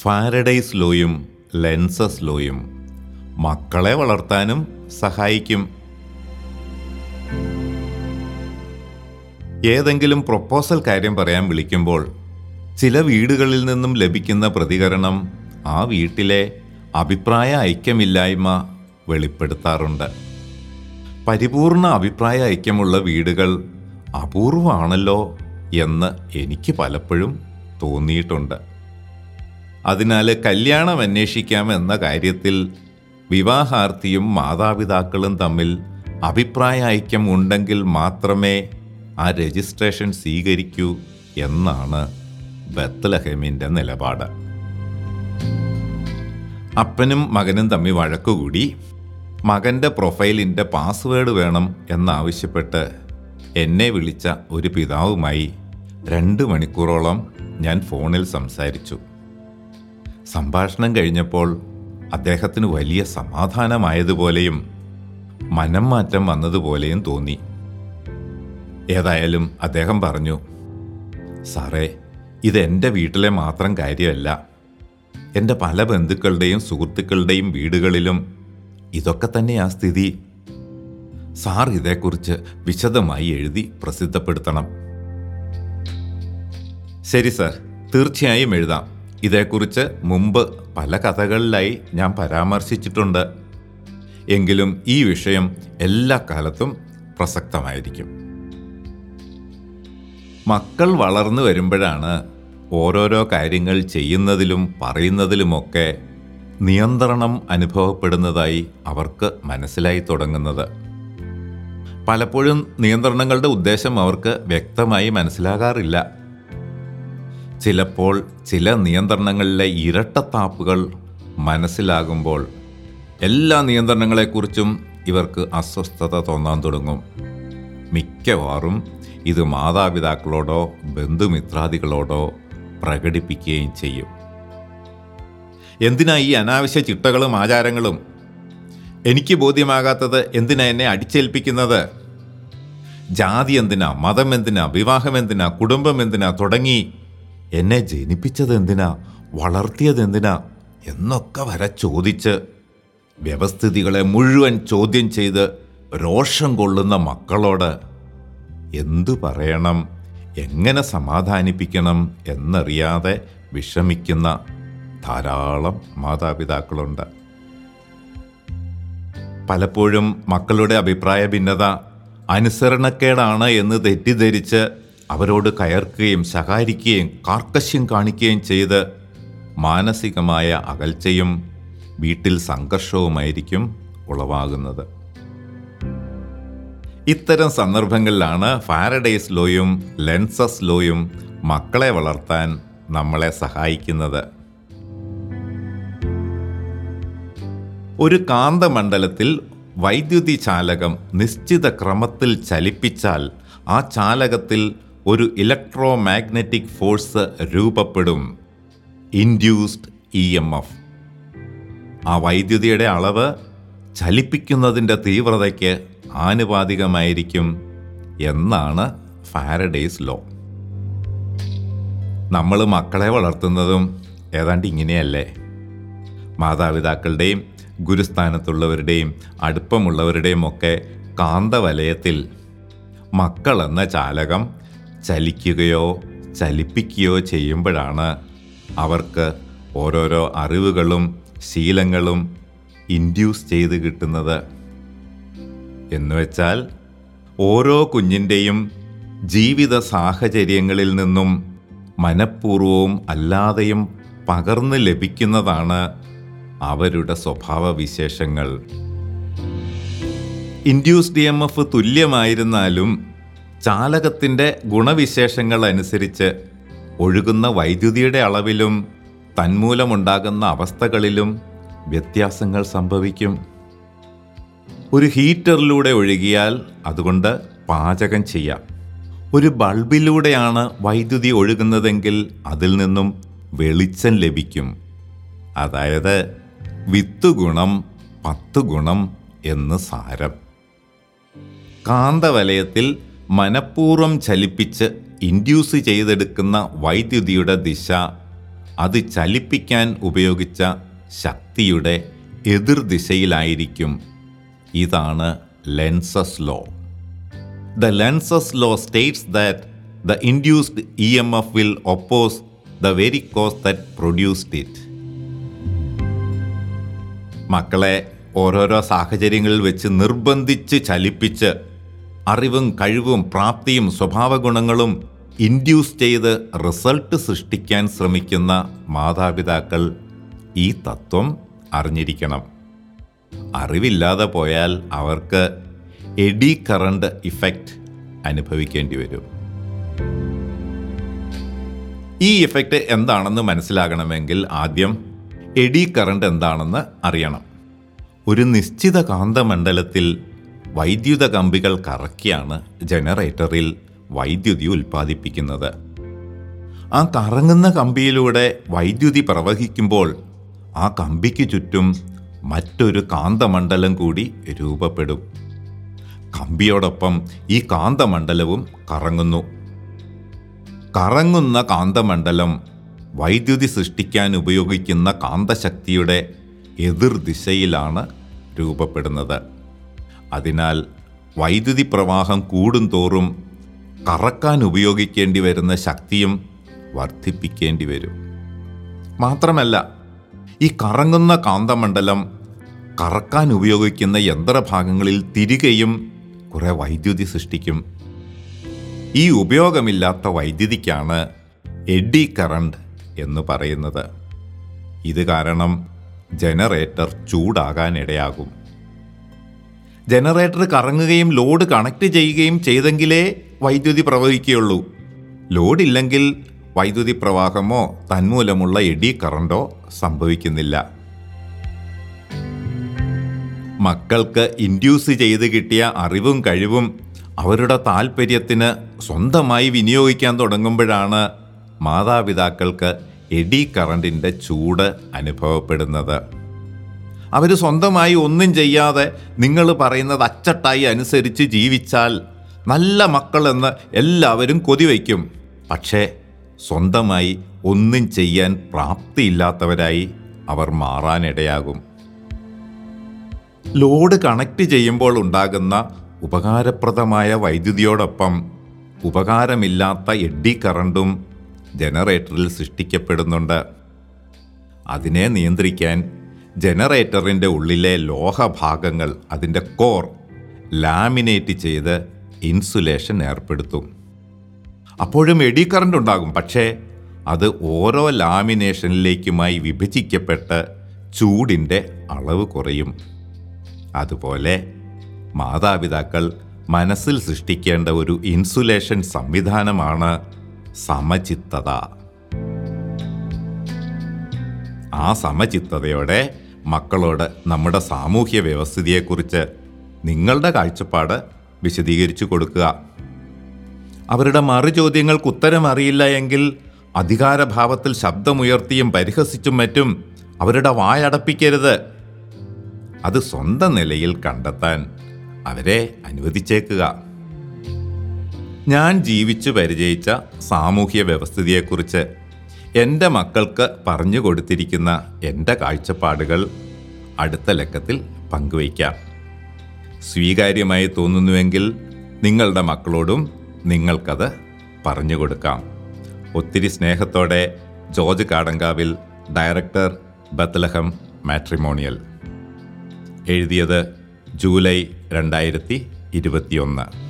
Faraday's ലോയും lenses ലോയും മക്കളെ വളർത്താനും സഹായിക്കും. ഏതെങ്കിലും പ്രൊപ്പോസൽ കാര്യം പറയാൻ വിളിക്കുമ്പോൾ ചില വീടുകളിൽ നിന്നും ലഭിക്കുന്ന പ്രതികരണം ആ വീട്ടിലെ അഭിപ്രായ ഐക്യമില്ലായ്മ വെളിപ്പെടുത്താറുണ്ട്. പരിപൂർണ അഭിപ്രായ ഐക്യമുള്ള വീടുകൾ അപൂർവമാണല്ലോ എന്ന് എനിക്ക് പലപ്പോഴും തോന്നിയിട്ടുണ്ട്. അതിനാൽ കല്യാണം അന്വേഷിക്കാം എന്ന കാര്യത്തിൽ വിവാഹാർത്ഥിയും മാതാപിതാക്കളും തമ്മിൽ അഭിപ്രായ ഐക്യം ഉണ്ടെങ്കിൽ മാത്രമേ ആ രജിസ്ട്രേഷൻ സ്വീകരിക്കൂ എന്നാണ് ബത്ലഹേമിന്റെ നിലപാട്. അപ്പനും മകനും തമ്മിൽ വഴക്കുകൂടി. മകന്റെ പ്രൊഫൈലിന്റെ പാസ്വേഡ് വേണം എന്നാവശ്യപ്പെട്ട് എന്നെ വിളിച്ച ഒരു പിതാവുമായി രണ്ട് മണിക്കൂറോളം ഞാൻ ഫോണിൽ സംസാരിച്ചു. സംഭാഷണം കഴിഞ്ഞപ്പോൾ അദ്ദേഹത്തിന് വലിയ സമാധാനമായതുപോലെയും മനം മാറ്റം വന്നതുപോലെയും തോന്നി. ഏതായാലും അദ്ദേഹം പറഞ്ഞു സാറേ ഇത് എന്റെ വീട്ടിലെ മാത്രം കാര്യമല്ല. എന്റെ പല ബന്ധുക്കളുടെയും സുഹൃത്തുക്കളുടെയും വീടുകളിലും ഇതൊക്കെ തന്നെയാ സ്ഥിതി. സാർ ഇതേക്കുറിച്ച് വിശദമായി എഴുതി പ്രസിദ്ധപ്പെടുത്തണം. ശരി സാർ തീർച്ചയായും എഴുതാം. ഇതേക്കുറിച്ച് മുമ്പ് പല കഥകളിലായി ഞാൻ പരാമർശിച്ചിട്ടുണ്ട്. എങ്കിലും ഈ വിഷയം എല്ലാ കാലത്തും പ്രസക്തമായിരിക്കും. മക്കൾ വളർന്നു വരുമ്പോഴാണ് ഓരോരോ കാര്യങ്ങൾ ചെയ്യുന്നതിലും പറയുന്നതിലുമൊക്കെ നിയന്ത്രണം അനുഭവപ്പെടുന്നതായി അവർക്ക് മനസ്സിലായി തുടങ്ങുന്നത്. പലപ്പോഴും നിയന്ത്രണങ്ങളുടെ ഉദ്ദേശം അവർക്ക് വ്യക്തമായി മനസ്സിലാകാറില്ല. ചിലപ്പോൾ ചില നിയന്ത്രണങ്ങളിലെ ഇരട്ടത്താപ്പുകൾ മനസ്സിലാകുമ്പോൾ എല്ലാ നിയന്ത്രണങ്ങളെക്കുറിച്ചും ഇവർക്ക് അസ്വസ്ഥത തോന്നാൻ തുടങ്ങും. മിക്കവാറും ഇത് മാതാപിതാക്കളോടോ ബന്ധുമിത്രാദികളോടോ പ്രകടിപ്പിക്കുകയും ചെയ്യും. എന്തിനാ ഈ അനാവശ്യ ചിട്ടകളും ആചാരങ്ങളും? എനിക്ക് ബോധ്യമാകാത്തത് എന്തിനാ എന്നെ അടിച്ചേൽപ്പിക്കുന്നത്? ജാതി എന്തിനാ മതം എന്തിനാ വിവാഹം എന്തിനാ കുടുംബം എന്തിനാ തുടങ്ങി എന്നെ ജനിപ്പിച്ചത് എന്തിനാ? വളർത്തിയത് എന്തിനാ? എന്നൊക്കെ വരെ ചോദിച്ച് വ്യവസ്ഥിതികളെ മുഴുവൻ ചോദ്യം ചെയ്ത് രോഷം കൊള്ളുന്ന മക്കളോട് എന്തു പറയണം? എങ്ങനെ സമാധാനിപ്പിക്കണം എന്നറിയാതെ വിഷമിക്കുന്ന ധാരാളം മാതാപിതാക്കളുണ്ട്. പലപ്പോഴും മക്കളുടെ അഭിപ്രായ ഭിന്നത അനുസരണക്കേടാണ് എന്ന് തെറ്റിദ്ധരിച്ച് അവരോട് കയർക്കുകയും സഹായിക്കുകയും കാർക്കശ്യം കാണിക്കുകയും ചെയ്ത് മാനസികമായ അകൽച്ചയും വീട്ടിൽ സംഘർഷവുമായിരിക്കും ഉളവാകുന്നത്. ഇത്തരം സന്ദർഭങ്ങളിലാണ് ഫാരഡേസ് ലോയും ലെൻസസ് ലോയും മക്കളെ വളർത്താൻ നമ്മളെ സഹായിക്കുന്നത്. ഒരു കാന്തമണ്ഡലത്തിൽ വൈദ്യുതി ചാലകം നിശ്ചിത ക്രമത്തിൽ ചലിപ്പിച്ചാൽ ആ ചാലകത്തിൽ ഒരു ഇലക്ട്രോ മാഗ്നറ്റിക് ഫോഴ്സ് രൂപപ്പെടും. ഇൻഡ്യൂസ്ഡ് ഇ എം എഫ് ആ വൈദ്യുതിയുടെ അളവ് ചലിപ്പിക്കുന്നതിന്റെ തീവ്രതയ്ക്ക് ആനുപാതികമായിരിക്കും എന്നാണ് ഫാരഡേസ് ലോ. നമ്മൾ മക്കളെ വളർത്തുന്നതും ഏതാണ്ട് ഇങ്ങനെയല്ലേ? മാതാപിതാക്കളുടെയും ഗുരുസ്ഥാനത്തുള്ളവരുടെയും അടുപ്പമുള്ളവരുടെയും ഒക്കെ കാന്തവലയത്തിൽ മക്കളെന്ന ചാലകം ചലിക്കുകയോ ചലിപ്പിക്കുകയോ ചെയ്യുമ്പോഴാണ് അവർക്ക് ഓരോരോ അറിവുകളും ശീലങ്ങളും ഇൻഡ്യൂസ് ചെയ്ത് കിട്ടുന്നത്. എന്നുവെച്ചാൽ ഓരോ കുഞ്ഞിന്റെയും ജീവിത സാഹചര്യങ്ങളിൽ നിന്നും മനഃപൂർവവും അല്ലാതെയും പകർന്നു ലഭിക്കുന്നതാണ് അവരുടെ സ്വഭാവവിശേഷങ്ങൾ. ഇൻഡ്യൂസ് ഡി എം എഫ് തുല്യമായിരുന്നാലും ചാലകത്തിന്റെ ഗുണവിശേഷങ്ങൾ അനുസരിച്ച് ഒഴുകുന്ന വൈദ്യുതിയുടെ അളവിലും തന്മൂലമുണ്ടാകുന്ന അവസ്ഥകളിലും വ്യത്യാസങ്ങൾ സംഭവിക്കും. ഒരു ഹീറ്ററിലൂടെ ഒഴുകിയാൽ അതുകൊണ്ട് പാചകം ചെയ്യാം. ഒരു ബൾബിലൂടെയാണ് വൈദ്യുതി ഒഴുകുന്നതെങ്കിൽ അതിൽ നിന്നും വെളിച്ചം ലഭിക്കും. അതായത് വിത്ത് ഗുണം പത്ത് ഗുണം എന്ന് സാരം. കാന്തവലയത്തിൽ മനഃപൂർവം ചലിപ്പിച്ച് ഇൻഡ്യൂസ് ചെയ്തെടുക്കുന്ന വൈദ്യുതിയുടെ ദിശ അത് ചലിപ്പിക്കാൻ ഉപയോഗിച്ച ശക്തിയുടെ എതിർദിശയിലായിരിക്കും ഇതാണ് Lenz's law. The Lenz's law states that the induced E M F will oppose the very cause that produced it മക്കളെ ഓരോരോ സാഹചര്യങ്ങളിൽ വെച്ച് നിർബന്ധിച്ച് ചലിപ്പിച്ച് അറിവും കഴിവും പ്രാപ്തിയും സ്വഭാവഗുണങ്ങളും ഇൻഡ്യൂസ് ചെയ്ത് റിസൾട്ട് സൃഷ്ടിക്കാൻ ശ്രമിക്കുന്ന മാതാപിതാക്കൾ ഈ തത്വം അറിഞ്ഞിരിക്കണം. അറിവില്ലാതെ പോയാൽ അവർക്ക് എഡി കറണ്ട് ഇഫക്റ്റ് അനുഭവിക്കേണ്ടി വരും. ഈ ഇഫക്റ്റ് എന്താണെന്ന് മനസ്സിലാകണമെങ്കിൽ ആദ്യം എഡി കറണ്ട് എന്താണെന്ന് അറിയണം. ഒരു നിശ്ചിത കാന്തമണ്ഡലത്തിൽ വൈദ്യുത കമ്പികൾ കറക്കിയാണ് ജനറേറ്ററിൽ വൈദ്യുതി ഉൽപ്പാദിപ്പിക്കുന്നത്. ആ കറങ്ങുന്ന കമ്പിയിലൂടെ വൈദ്യുതി പ്രവഹിക്കുമ്പോൾ ആ കമ്പിക്ക് ചുറ്റും മറ്റൊരു കാന്തമണ്ഡലം കൂടി രൂപപ്പെടും. കമ്പിയോടൊപ്പം ഈ കാന്തമണ്ഡലവും കറങ്ങുന്നു. കറങ്ങുന്ന കാന്തമണ്ഡലം വൈദ്യുതി സൃഷ്ടിക്കാൻ ഉപയോഗിക്കുന്ന കാന്തശക്തിയുടെ എതിർദിശയിലാണ് രൂപപ്പെടുന്നത്. അതിനാൽ വൈദ്യുതി പ്രവാഹം കൂടുന്തോറും കറക്കാൻ ഉപയോഗിക്കേണ്ടി വരുന്ന ശക്തിയും വർദ്ധിപ്പിക്കേണ്ടി വരും. മാത്രമല്ല ഈ കറങ്ങുന്ന കാന്തമണ്ഡലം കറക്കാൻ ഉപയോഗിക്കുന്ന യന്ത്രഭാഗങ്ങളിൽ തിരികെയും കുറേ വൈദ്യുതി സൃഷ്ടിക്കും. ഈ ഉപയോഗമില്ലാത്ത വൈദ്യുതിക്കാണ് എഡി കറണ്ട് എന്ന് പറയുന്നത്. ഇത് കാരണം ജനറേറ്റർ ചൂടാകാൻ ഇടയാകും ജനറേറ്റർ കറങ്ങുകയും ലോഡ് കണക്ട് ചെയ്യുകയും ചെയ്തെങ്കിലേ വൈദ്യുതി പ്രവഹിക്കുകയുള്ളൂ. ലോഡില്ലെങ്കിൽ വൈദ്യുതി പ്രവാഹമോ തന്മൂലമുള്ള എഡി കറണ്ടോ സംഭവിക്കുന്നില്ല. മക്കൾക്ക് ഇൻഡ്യൂസ് ചെയ്ത് കിട്ടിയ അറിവും കഴിവും അവരുടെ താല്പര്യത്തിന് സ്വന്തമായി വിനിയോഗിക്കാൻ തുടങ്ങുമ്പോഴാണ് മാതാപിതാക്കൾക്ക് എഡി കറണ്ടിന്റെ ചൂട് അനുഭവപ്പെടുന്നത്. അവർ സ്വന്തമായി ഒന്നും ചെയ്യാതെ നിങ്ങൾ പറയുന്നത് അച്ചട്ടായി അനുസരിച്ച് ജീവിച്ചാൽ നല്ല മക്കളെന്ന് എല്ലാവരും കൊതിവയ്ക്കും. പക്ഷേ സ്വന്തമായി ഒന്നും ചെയ്യാൻ പ്രാപ്തിയില്ലാത്തവരായി അവർ മാറാനിടയാകും. ലോഡ് കണക്ട് ചെയ്യുമ്പോൾ ഉണ്ടാകുന്ന ഉപകാരപ്രദമായ വൈദ്യുതിയോടൊപ്പം ഉപകാരമില്ലാത്ത എഡ്ഡി കറണ്ടും ജനറേറ്ററിൽ സൃഷ്ടിക്കപ്പെടുന്നുണ്ട്. അതിനെ നിയന്ത്രിക്കാൻ ജനറേറ്ററിന്റെ ഉള്ളിലെ ലോഹഭാഗങ്ങൾ അതിന്റെ കോർ ലാമിനേറ്റ് ചെയ്ത് ഇൻസുലേഷൻ ഏർപ്പെടുത്തും. അപ്പോഴും എഡി കറണ്ട് ഉണ്ടാകും. പക്ഷേ അത് ഓരോ ലാമിനേഷനിലേക്കുമായി വിഭജിക്കപ്പെട്ട് ചൂടിന്റെ അളവ് കുറയും. അതുപോലെ മാതാപിതാക്കൾ മനസ്സിൽ സൃഷ്ടിക്കേണ്ട ഒരു ഇൻസുലേഷൻ സംവിധാനമാണ് സമചിത്തത. ആ സമചിത്തതയോടെ മക്കളോട് നമ്മുടെ സാമൂഹ്യ വ്യവസ്ഥിതിയെക്കുറിച്ച് നിങ്ങളുടെ കാഴ്ചപ്പാട് വിശദീകരിച്ചു കൊടുക്കുക. അവരുടെ മറുചോദ്യങ്ങൾക്ക് ഉത്തരം അറിയില്ല എങ്കിൽ അധികാരഭാവത്തിൽ ശബ്ദമുയർത്തിയും പരിഹസിച്ചും മറ്റും അവരുടെ വായടപ്പിക്കരുത് അത് സ്വന്തം നിലയിൽ കണ്ടെത്താൻ അവരെ അനുവദിച്ചേക്കുക. ഞാൻ ജീവിച്ചു പരിചയിച്ച സാമൂഹ്യ വ്യവസ്ഥിതിയെക്കുറിച്ച് എന്റെ മക്കൾക്ക് പറഞ്ഞു കൊടുത്തിരിക്കുന്ന എന്റെ കാഴ്ചപ്പാടുകൾ അടുത്ത ലക്കത്തിൽ പങ്കുവയ്ക്കാം. സ്വീകാര്യമായി തോന്നുന്നുവെങ്കിൽ നിങ്ങളുടെ മക്കളോടും നിങ്ങൾക്കത് പറഞ്ഞു കൊടുക്കാം. ഒത്തിരി സ്നേഹത്തോടെ ജോർജ് കാടങ്കാവിൽ ഡയറക്ടർ ബത്ലഹം മാട്രിമോണിയൽ. എഴുതിയത് ജൂലൈ രണ്ടായിരത്തി ഇരുപത്തിയൊന്ന്.